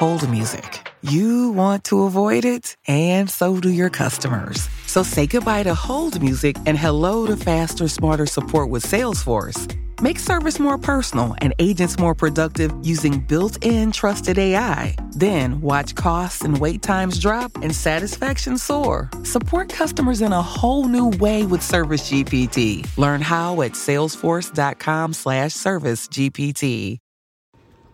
Hold music. You want to avoid it, and so do your customers. So say goodbye to hold music and hello to faster, smarter support with Salesforce. Make service more personal and agents more productive using built in trusted AI. Then watch costs and wait times drop and satisfaction soar. Support customers in a whole new way with Service GPT. Learn how at salesforce.com slash service GPT.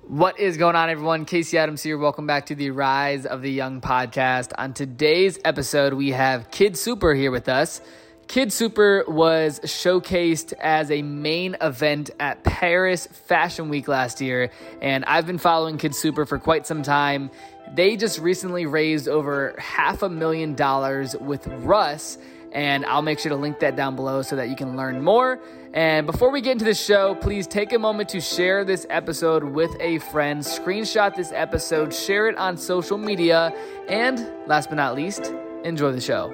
What is going on, everyone? Casey Adams here. Welcome back to the Rise of the Young podcast. On today's episode, we have Kid Super here with us. Kid Super was showcased as a main event at Paris Fashion Week last year, and I've been following Kid Super for quite some time. They just recently raised over half a million dollars with Russ, and I'll make sure to link that down below so that you can learn more. And before we get into the show, please take a moment to share this episode with a friend, screenshot this episode, share it on social media, and last but not least, enjoy the show.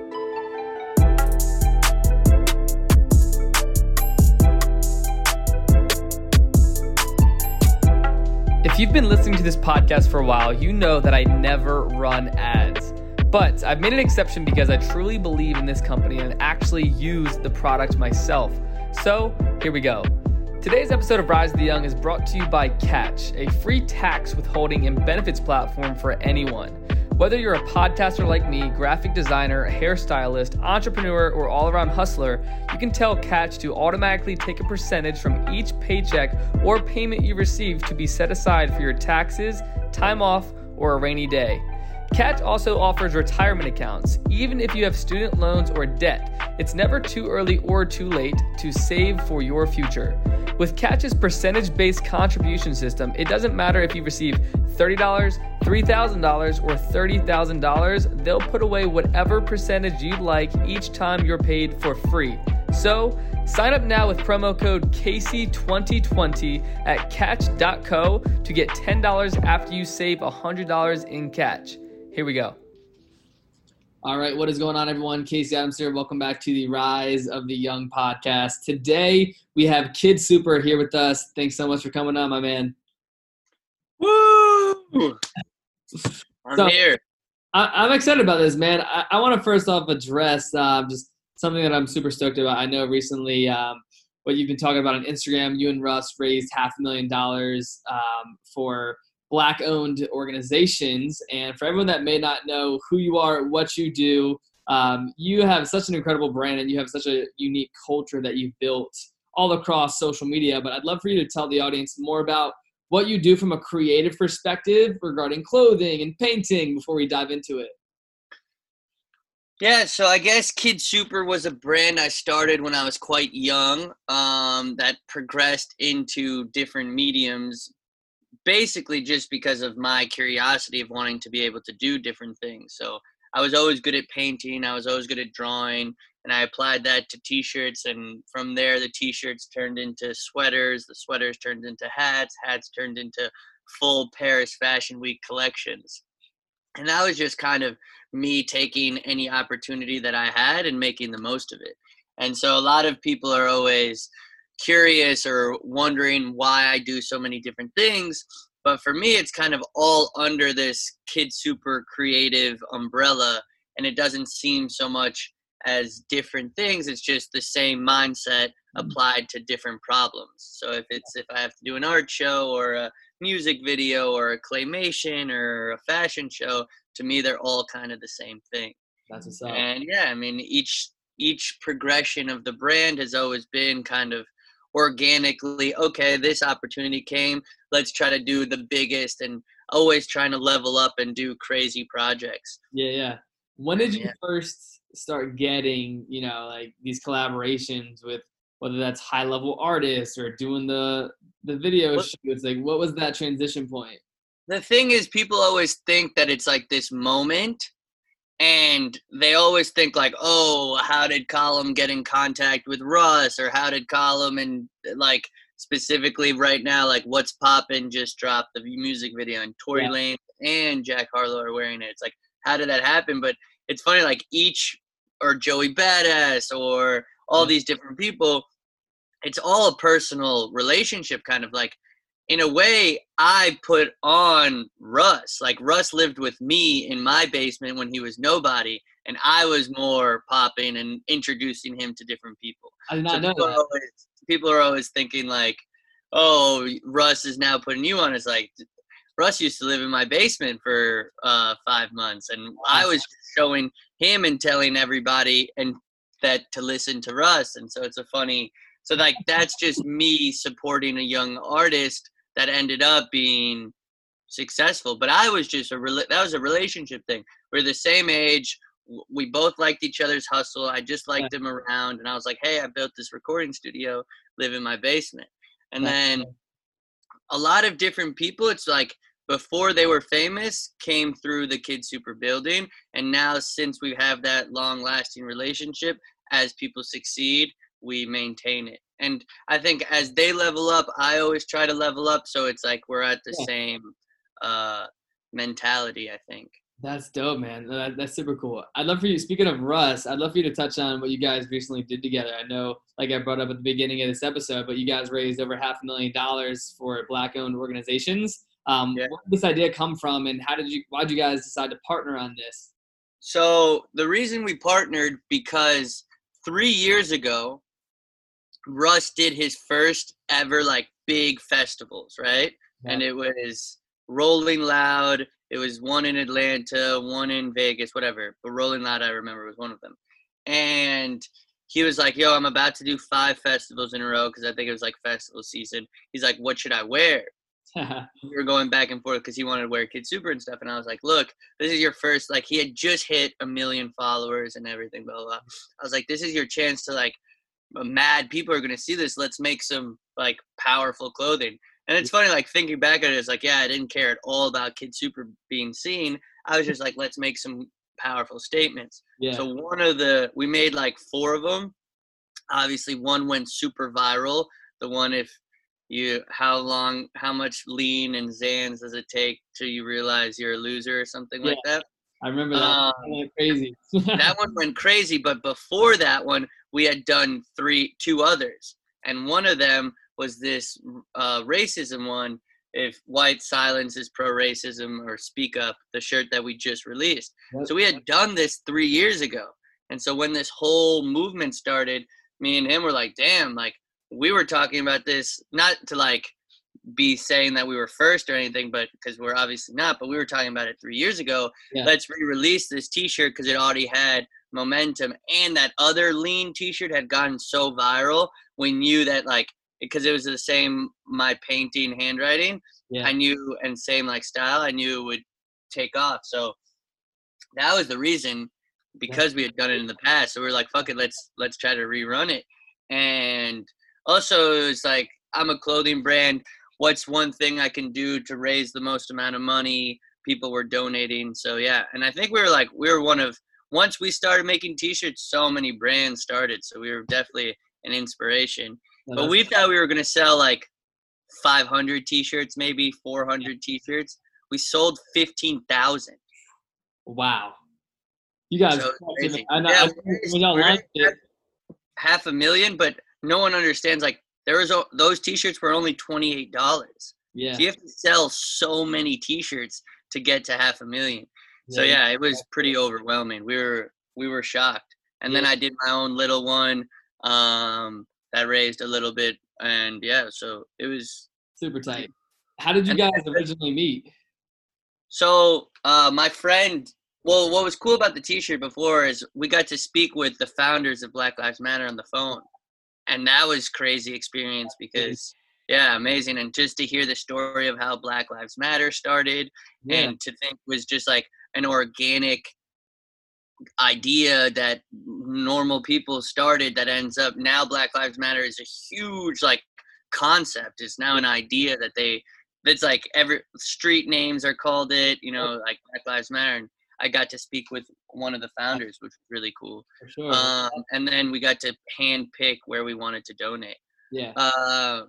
If you've been listening to this podcast for a while, you know that I never run ads. But I've made an exception because I truly believe in this company and actually use the product myself. So here we go. Today's episode of Rise of the Young is brought to you by Catch, a free tax withholding and benefits platform for anyone. Whether you're a podcaster like me, graphic designer, hairstylist, entrepreneur, or all around hustler, you can tell Catch to automatically take a percentage from each paycheck or payment you receive to be set aside for your taxes, time off, or a rainy day. Catch also offers retirement accounts. Even if you have student loans or debt, it's never too early or too late to save for your future. With Catch's percentage based contribution system, it doesn't matter if you receive $30, $3,000, or $30,000, they'll put away whatever percentage you'd like each time you're paid for free. So, sign up now with promo code Casey2020 at catch.co to get $10 after you save $100 in Catch. Here we go. All right, what is going on, everyone? Casey Adams here. Welcome back to the Rise of the Young podcast. Today we have Kid Super here with us. Thanks so much for coming on, my man. Woo! I'm So- here. I, I'm excited about this, man. I, I want to first off address uh, just something that I'm super stoked about. I know recently um, what you've been talking about on Instagram. You and Russ raised half a million dollars um, for black-owned organizations, and for everyone that may not know who you are, what you do, um, you have such an incredible brand, and you have such a unique culture that you've built all across social media. But I'd love for you to tell the audience more about what you do from a creative perspective regarding clothing and painting before we dive into it. Yeah, so I guess Kid Super was a brand I started when I was quite young um, that progressed into different mediums, basically just because of my curiosity of wanting to be able to do different things. So I was always good at painting, I was always good at drawing, and I applied that to t shirts. And from there, the t shirts turned into sweaters, the sweaters turned into hats, hats turned into full Paris Fashion Week collections. And that was just kind of me taking any opportunity that I had and making the most of it. And so a lot of people are always curious or wondering why I do so many different things. But for me, it's kind of all under this Kid Super creative umbrella. And it doesn't seem so much as different things. It's just the same mindset hmm. applied to different problems. So if it's if I have to do an art show or a music video or a claymation or a fashion show, to me they're all kind of the same thing. That's what's up. And yeah, I mean each each progression of the brand has always been kind of organically okay this opportunity came let's try to do the biggest and always trying to level up and do crazy projects Yeah, yeah. When did you Yeah. first start getting, you know, like these collaborations with whether that's high level artists or doing the the video what, shoots? Like, what was that transition point? The thing is, people always think that it's like this moment, and they always think like, oh, how did Colm get in contact with Russ, or how did Colm and uh, like specifically right now, like what's poppin' just dropped the music video, and Tory yeah. Lane and Jack Harlow are wearing it. It's like, how did that happen? But it's funny, like each or Joey Badass or all these different people, it's all a personal relationship, kind of like in a way I put on Russ. Like Russ lived with me in my basement when he was nobody, and I was more popping and introducing him to different people. I did not so know people that. Are always, people are always thinking like, "Oh, Russ is now putting you on." It's like Russ used to live in my basement for uh, five months, and I was showing him and telling everybody and that to listen to Russ. And so it's a funny. So like that's just me supporting a young artist that ended up being successful. But I was just a that was a relationship thing. We're the same age. We both liked each other's hustle. I just liked him around, and I was like, "Hey, I built this recording studio. Live in my basement." And then a lot of different people. It's like before they were famous came through the Kid Super building, and now since we have that long lasting relationship, as people succeed, we maintain it. And I think as they level up, I always try to level up, so it's like we're at the yeah. same uh, mentality. I think. That's dope, man. That, that's super cool. I'd love for you. Speaking of Russ, I'd love for you to touch on what you guys recently did together. I know, like I brought up at the beginning of this episode, but you guys raised over half a million dollars for black-owned organizations. Um, yeah. Where did this idea come from, and how did you? Why did you guys decide to partner on this? So the reason we partnered because three years ago, Russ did his first ever like big festivals, right? Yeah. And it was Rolling Loud. It was one in Atlanta, one in Vegas, whatever. But Rolling Loud, I remember, was one of them. And he was like, "Yo, I'm about to do five festivals in a row because I think it was like festival season." He's like, "What should I wear?" we were going back and forth because he wanted to wear Kid Super and stuff. And I was like, look, this is your first, like, he had just hit a million followers and everything, blah, blah, blah. I was like, this is your chance to, like, mad people are going to see this. Let's make some, like, powerful clothing. And it's funny, like, thinking back at it, it's like, yeah, I didn't care at all about Kid Super being seen. I was just like, let's make some powerful statements. Yeah. So one of the, we made like four of them. Obviously, one went super viral. The one, if you how long how much lean and Xans does it take till you realize you're a loser or something yeah, like that? I remember that. Um, that went crazy. that one went crazy, but before that one, we had done three two others, and one of them was this uh, racism one. If white silence is pro racism or speak up, the shirt that we just released. So we had done this three years ago, and so when this whole movement started, me and him were like, "Damn, like." we were talking about this not to like be saying that we were first or anything, but because we're obviously not, but we were talking about it three years ago. Yeah. Let's re release this t shirt because it already had momentum. And that other lean t shirt had gotten so viral. We knew that, like, because it was the same, my painting, handwriting. Yeah. I knew, and same like style, I knew it would take off. So that was the reason because yeah. we had done it in the past. So we are like, fuck it, let's let's try to rerun it. And also it was like i'm a clothing brand what's one thing i can do to raise the most amount of money people were donating so yeah and i think we were like we were one of once we started making t-shirts so many brands started so we were definitely an inspiration. But we thought we were going to sell like 500 t-shirts maybe 400 t-shirts. We sold 15000 wow. You guys so I, yeah, I, half a million but no one understands like there was those t-shirts were only $28 yeah. So you have to sell so many t-shirts to get to half a million. Yeah, so yeah it was pretty overwhelming. We were we were shocked. And yeah. then i did my own little one um that raised a little bit and yeah so it was super tight. How did you guys originally meet? So uh my friend well what was cool about the t-shirt before is we got to speak with the founders of black lives matter on the phone and that was crazy experience because yeah amazing and just to hear the story of how black lives matter started yeah. and to think was just like an organic idea that normal people started that ends up now black lives matter is a huge like concept. It's now an idea that they that's like every street names are called it you know like black lives matter and i got to speak with one of the founders which was really cool For sure. um, and then we got to hand pick where we wanted to donate yeah. uh,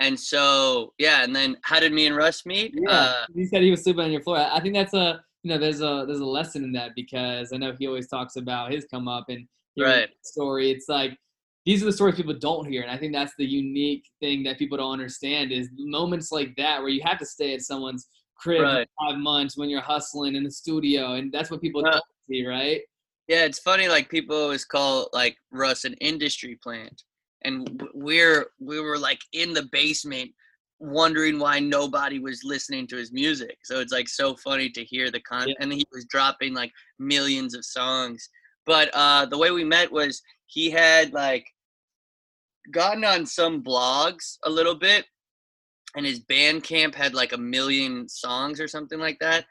and so yeah and then how did me and russ meet Yeah, uh, he said he was sleeping on your floor. I think that's a you know there's a there's a lesson in that because I know he always talks about his come up and Right. story. It's like these are the stories people don't hear, and I think that's the unique thing that people don't understand is moments like that where you have to stay at someone's crib Right. five months when you're hustling in the studio, and that's what people Uh, don't see, right? Yeah, it's funny. Like people always call like Russ an industry plant, and we're we were like in the basement, wondering why nobody was listening to his music. So it's like so funny to hear the con. Yeah. And he was dropping like millions of songs. But uh, the way we met was he had like gotten on some blogs a little bit, and his Bandcamp had like a million songs or something like that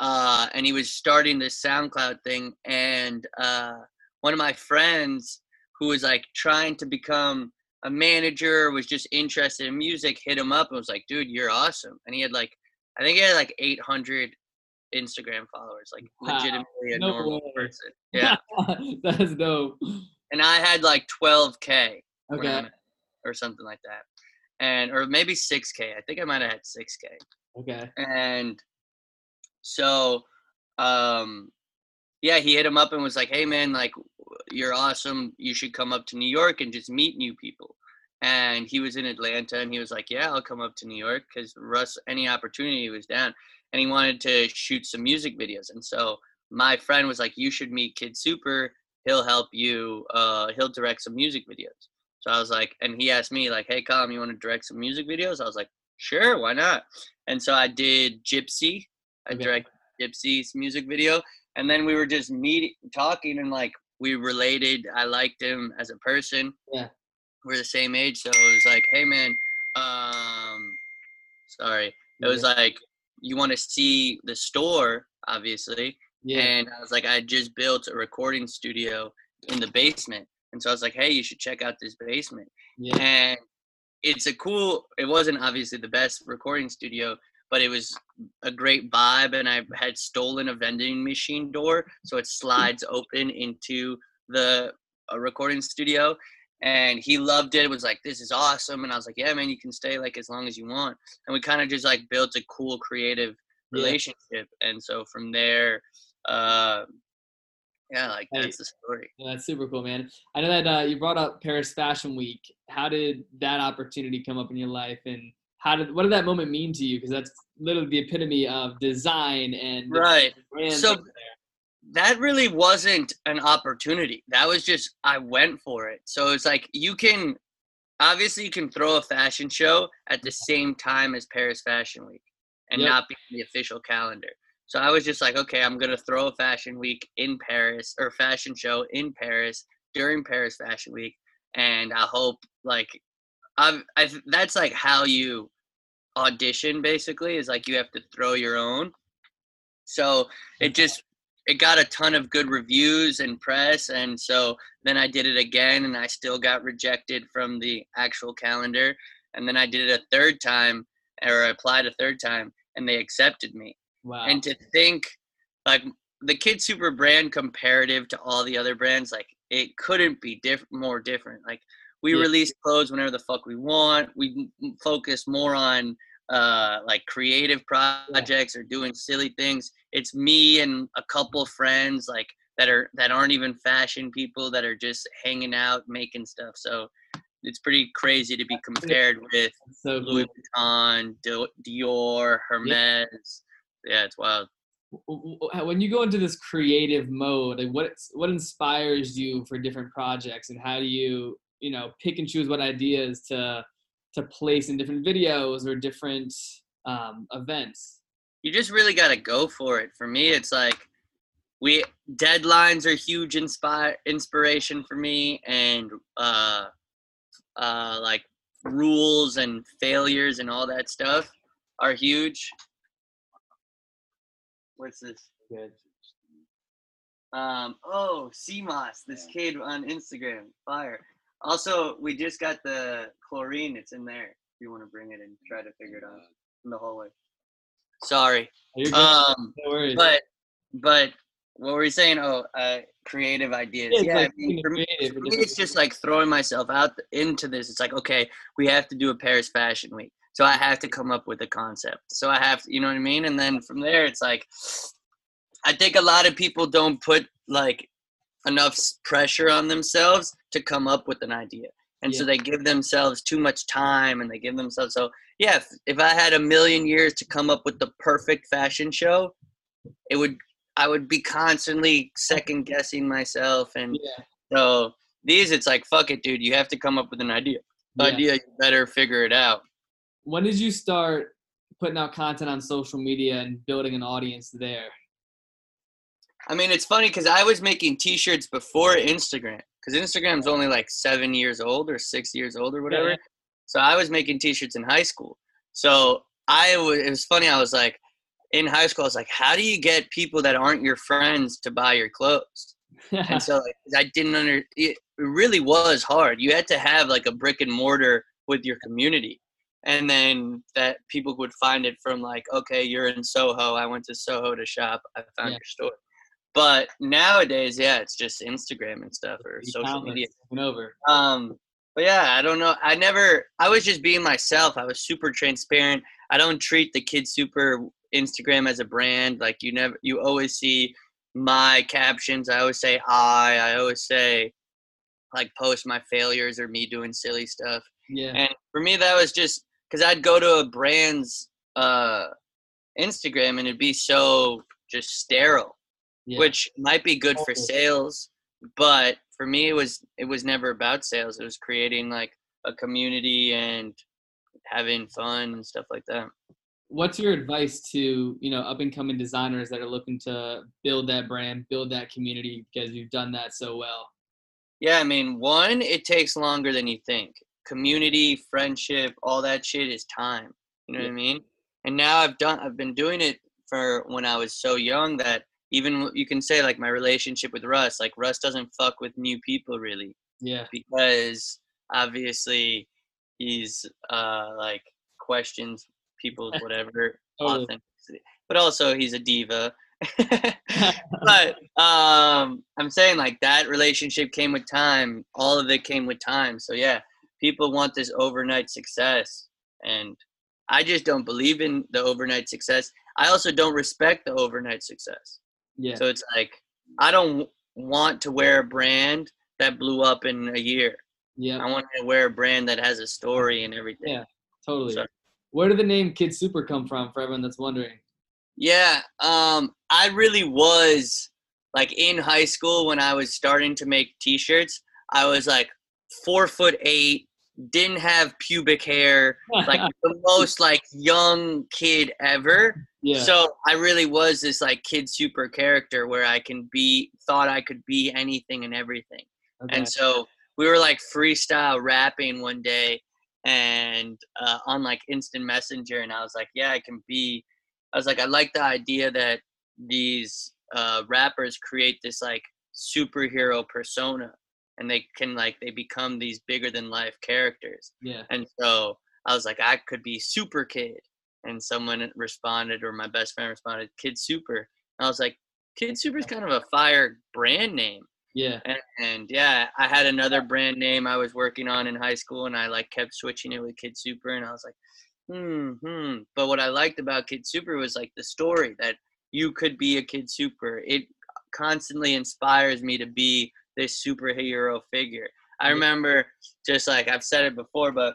uh, and he was starting this SoundCloud thing. And uh, one of my friends who was like trying to become a manager, was just interested in music, hit him up and was like, "Dude, you're awesome." And he had like, I think he had like 800 Instagram followers, like Wow. legitimately a No normal way. person. Yeah. that's dope. and I had like 12k Okay, or something like that, and or maybe 6k. I think I might have had 6k. okay, and so um yeah he hit him up and was like hey man like you're awesome. You should come up to new york and just meet new people. And he was in atlanta and he was like yeah i'll come up to new york because russ any opportunity was down. And he wanted to shoot some music videos. And so my friend was like you should meet kid super. He'll help you uh he'll direct some music videos so i was like and he asked me like hey Colm, you want to direct some music videos i was like sure why not and so i did gypsy I Okay. directed Gypsy's music video, and then we were just meeting, talking, and like we related. I liked him as a person. Yeah. we're the same age, so it was like, hey man, um, sorry, it was like you want to see the store, obviously, yeah, and I was like, I just built a recording studio in the basement, and so I was like, hey, you should check out this basement. Yeah, and it's a cool it wasn't obviously the best recording studio but it was a great vibe and i had stolen a vending machine door so it slides open into the uh, recording studio and he loved it was like this is awesome and i was like yeah man you can stay like as long as you want. And we kind of just like built a cool creative Yeah. relationship and so from there uh yeah like that's the story Yeah, that's super cool, man. I know that uh, you brought up Paris Fashion Week. How did that opportunity come up in your life, and how did what did that moment mean to you? Because that's literally the epitome of design and Right. brand So- that really wasn't an opportunity. That was just I went for it. So it's like you can obviously you can throw a fashion show at the same time as Paris Fashion Week and Yep. not be on the official calendar. So I was just like, okay, I'm gonna throw a fashion week in Paris or fashion show in Paris during Paris Fashion Week, and I hope like I've, I that's like how you audition basically is like you have to throw your own. So it mm-hmm. just it got a ton of good reviews and press and so then I did it again and I still got rejected from the actual calendar and then I did it a third time or I applied a third time and they accepted me. Wow. And to think like the Kid Super brand comparative to all the other brands like it couldn't be diff- more different. Like we Yeah. release clothes whenever the fuck we want. We focus more on uh like creative projects or doing silly things it's me and a couple friends like that are that aren't even fashion people that are just hanging out making stuff so it's pretty crazy to be compared with so louis vuitton dior hermes yeah it's wild. When you go into this creative mode like what what inspires you for different projects and how do you you know pick and choose what ideas to to place in different videos or different um, events? You just really got to go for it. For me it's like we deadlines are huge inspire inspiration for me and uh uh like rules and failures and all that stuff are huge what's this good Um, oh, CMOS, this kid on Instagram, fire. Also, we just got the chlorine. It's in there. If you want to bring it and try to figure it out in the hallway. Sorry. Um, no but but what were you saying? Oh, uh, creative ideas. Yeah, Yeah, like I mean, for me, for me, it's just like throwing myself out into this. It's like, okay, we have to do a Paris Fashion Week, so I have to come up with a concept. So I have to, you know what I mean? And then from there, it's like, I think a lot of people don't put like enough pressure on themselves to come up with an idea. And so they give themselves too much time and they give themselves so yeah, if, if I had a million years to come up with the perfect fashion show, it would I would be constantly second guessing myself and yeah. so these it's like fuck it dude, you have to come up with an idea. The Yeah. idea you better figure it out. When did you start putting out content on social media and building an audience there? I mean, it's funny because I was making T-shirts before Instagram because Instagram's only like seven years old or six years old or whatever. yeah. So I was making T-shirts in high school. So I was. It was funny. I was like, in high school, I was like, how do you get people that aren't your friends to buy your clothes? And so like, I didn't under. It really was hard. You had to have like a brick and mortar with your community. And then that people would find it from like, okay, you're in Soho. I went to Soho to shop. I found Yeah. your store. But nowadays, yeah, it's just Instagram and stuff or social media. over. Um, but yeah, I don't know. I never. I was just being myself. I was super transparent. I don't treat the Kid Super Instagram as a brand. Like you never. You always see my captions. I always say I. I always say like post my failures or me doing silly stuff. Yeah. And for me, that was just because I'd go to a brand's uh, Instagram and it'd be so just sterile yeah. which might be good for sales but for me it was it was never about sales it was creating like a community and having fun and stuff like that What's your advice to you know up and coming designers that are looking to build that brand, build that community because you've done that so well? yeah i mean one it takes longer than you think community friendship all that shit is time you know what i mean and now i've done i've been doing it for when i was so young that even you can say like my relationship with russ like russ doesn't fuck with new people really Yeah. because obviously he's uh like questions people's whatever Totally. authenticity but also he's a diva but um i'm saying like that relationship came with time all of it came with time so yeah people want this overnight success and i just don't believe in the overnight success i also don't respect the overnight success Yeah. so it's like I don't want to wear a brand that blew up in a year. yeah. I want to wear a brand that has a story and everything. Yeah. Totally. So- Where did the name Kid Super come from? For everyone that's wondering. Yeah, um, I really was like in high school when I was starting to make T-shirts. I was like four foot eight, didn't have pubic hair, like the most like young kid ever. yeah. So I really was this like kid super character where I can be thought I could be anything and everything. okay. And so we were like freestyle rapping one day and uh, on like instant messenger and I was like, yeah, I can be I was like, I like the idea that these uh, rappers create this like superhero persona and they can like they become these bigger than life characters. yeah. And so I was like, I could be super kid. And someone responded, or my best friend responded, Kid Super. And I was like, Kid Super is kind of a fire brand name. Yeah. And, and yeah, I had another brand name I was working on in high school, and I like kept switching it with Kid Super, and I was like, hmm, hmm. But what I liked about Kid Super was like the story that you could be a Kid Super. It constantly inspires me to be this superhero figure. I remember just like I've said it before, but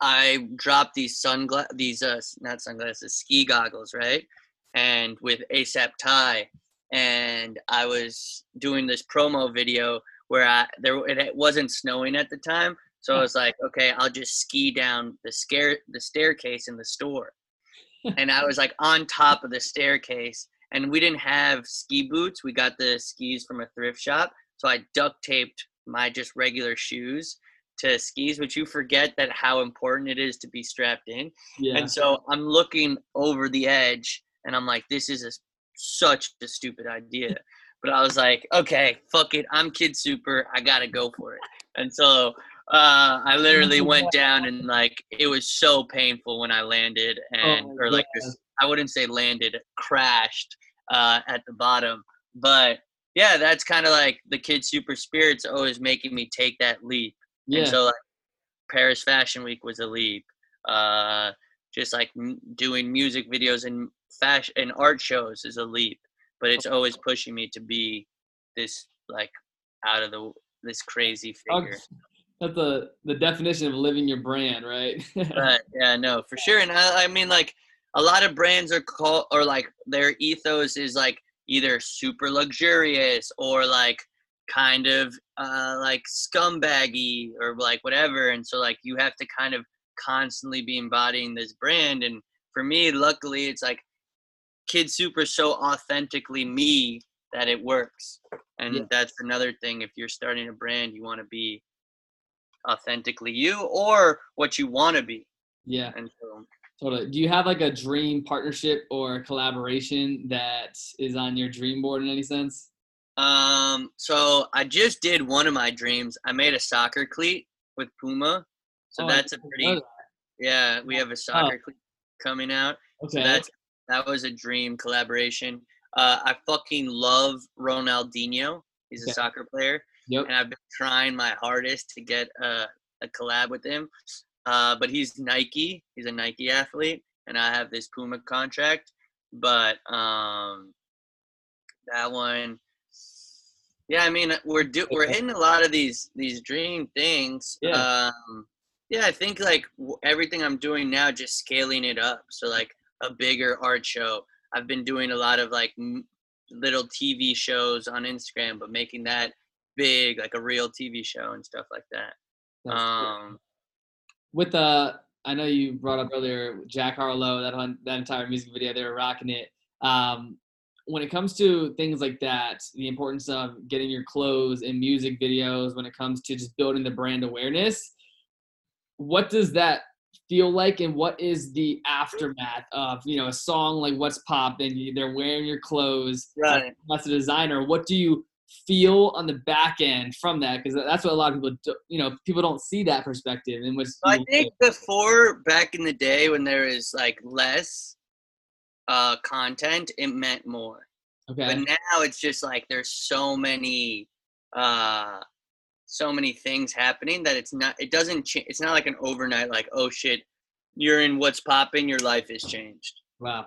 I dropped these sunglass, these uh, not sunglasses, ski goggles, right? And with ASAP Ty, and I was doing this promo video where I there it it wasn't snowing at the time, so I was like, okay, I'll just ski down the scare the staircase in the store, and I was like on top of the staircase, and we didn't have ski boots. We got the skis from a thrift shop, so I duct taped my just regular shoes to skis, which you forget that how important it is to be strapped in. Yeah. And so I'm looking over the edge and I'm like, this is a, such a stupid idea. but I was like, okay, fuck it, I'm Kid Super, I gotta go for it. And so uh, I literally went down and like it was so painful when I landed and Oh, or like yeah. this, I wouldn't say landed, crashed uh, at the bottom, but yeah, that's kind of like the Kid Super spirit's always making me take that leap. Yeah. And so like Paris Fashion Week was a leap. Uh, just like m- doing music videos and fashion and art shows is a leap. But it's always pushing me to be this like out of the this crazy figure. That's the the definition of living your brand, right? But yeah, no, for sure. And I, I mean, like a lot of brands are called or like their ethos is like either super luxurious or like kind of uh, like scumbaggy or like whatever. And so like you have to kind of constantly be embodying this brand. And for me, luckily, it's like Kid Super so authentically me that it works. And Yeah. that's another thing. If you're starting a brand, you want to be authentically you or what you want to be. yeah, And so totally. Do you have like a dream partnership or collaboration that is on your dream board in any sense? Um, so I just did one of my dreams. I made a soccer cleat with Puma. So Oh, that's a pretty yeah, we have a soccer cleat coming out. So Okay. that's that was a dream collaboration. Uh, I fucking love Ronaldinho. He's a soccer player, yep. and I've been trying my hardest to get a, a collab with him. Uh, but he's Nike. He's a Nike athlete, and I have this Puma contract. But um, that one, yeah. I mean, we're do we're hitting a lot of these these dream things. Yeah. Um, yeah, I think like w- everything I'm doing now, just scaling it up. So like a bigger art show. I've been doing a lot of like m- little TV shows on Instagram, but making that big, like a real TV show and stuff like that. That's cool. With uh I know you brought up earlier Jack Harlow that on that entire music video they were rocking it. Um, when it comes to things like that, the importance of getting your clothes in music videos, when it comes to just building the brand awareness, what does that feel like, and what is the aftermath of you know a song like "What's Pop" and you, they're wearing your clothes, Right. That's a designer. What do you feel on the back end from that? Because that's what a lot of people, do, you know, people don't see that perspective. And which I think before back in the day when there was like less uh content, it meant more. okay, But now it's just like there's so many uh so many things happening that it's not it doesn't change it's not like an overnight like oh shit you're in what's popping your life has changed. wow,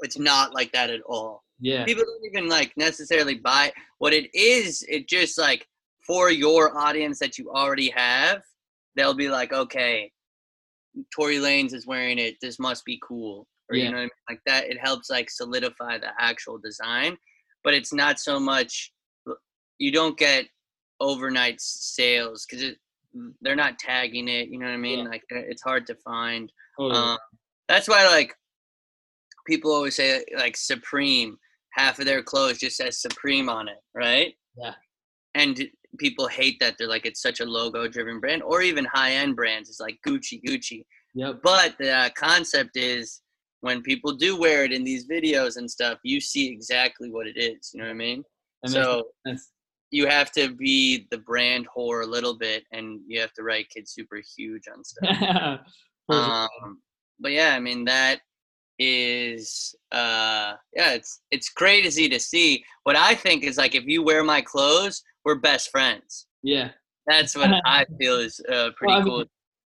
It's not like that at all. Yeah, people don't even like necessarily buy what it is it just like for your audience that you already have they'll be like okay Tory Lanez is wearing it this must be cool or Yeah. you know what I mean? like that it helps like solidify the actual design but it's not so much you don't get overnight sales because it they're not tagging it you know what I mean Yeah. like it's hard to find totally. um, that's why like people always say like Supreme, half of their clothes just says Supreme on it, right? Yeah. And people hate that they're like it's such a logo driven brand, or even high end brands. It's like Gucci, Gucci. yep, But the uh, concept is when people do wear it in these videos and stuff, you see exactly what it is. You know what I mean? that So you have to be the brand whore a little bit, and you have to write Kid Super huge on stuff. Um, but yeah, I mean that is uh yeah, it's it's crazy to see. What I think is like if you wear my clothes, we're best friends. yeah, That's what I feel is uh, pretty Well, I mean, cool.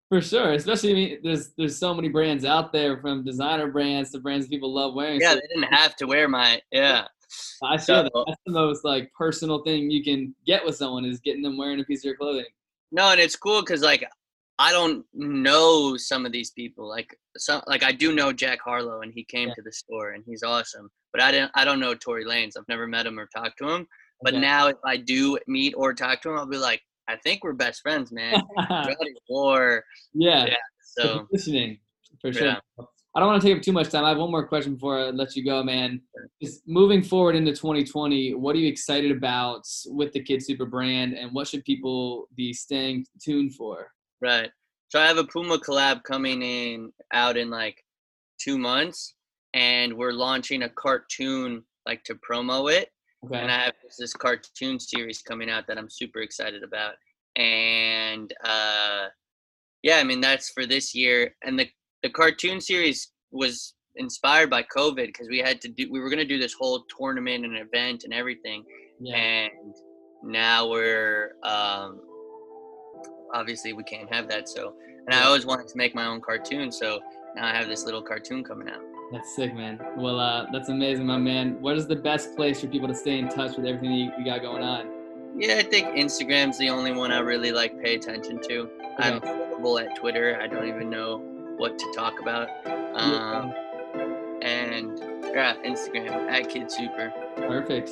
for sure. Especially, I mean, there's there's so many brands out there, from designer brands to brands people love wearing. Yeah, so they didn't have to wear my yeah. I feel that that's the most like personal thing you can get with someone is getting them wearing a piece of your clothing. No, and it's cool because like I don't know some of these people. Like some like I do know Jack Harlow, and he came Yeah. to the store, and he's awesome. But I didn't. I don't know Tory Lanez. I've never met him or talked to him. But Okay. now, if I do meet or talk to him, I'll be like, I think we're best friends, man. War. yeah, Yeah, So positioning for sure. Yeah. I don't want to take up too much time. I have one more question before I let you go, man. Just moving forward into 2020, what are you excited about with the Kid Super brand, and what should people be staying tuned for? Right. So I have a Puma collab coming in out in like two months, and we're launching a cartoon like to promo it. Okay. And I have this cartoon series coming out that I'm super excited about. And uh, yeah, I mean that's for this year. And the the cartoon series was inspired by COVID because we had to do we were gonna do this whole tournament and event and everything. Yeah. And now we're um, obviously we can't have that. So and I always wanted to make my own cartoon. So now I have this little cartoon coming out. That's sick, man. Well, uh, that's amazing, my man. What is the best place for people to stay in touch with everything you, you got going on? Yeah, I think Instagram's the only one I really like pay attention to. Okay. I'm horrible at Twitter. I don't even know what to talk about. Um, and yeah, Instagram at Kid Super. Perfect.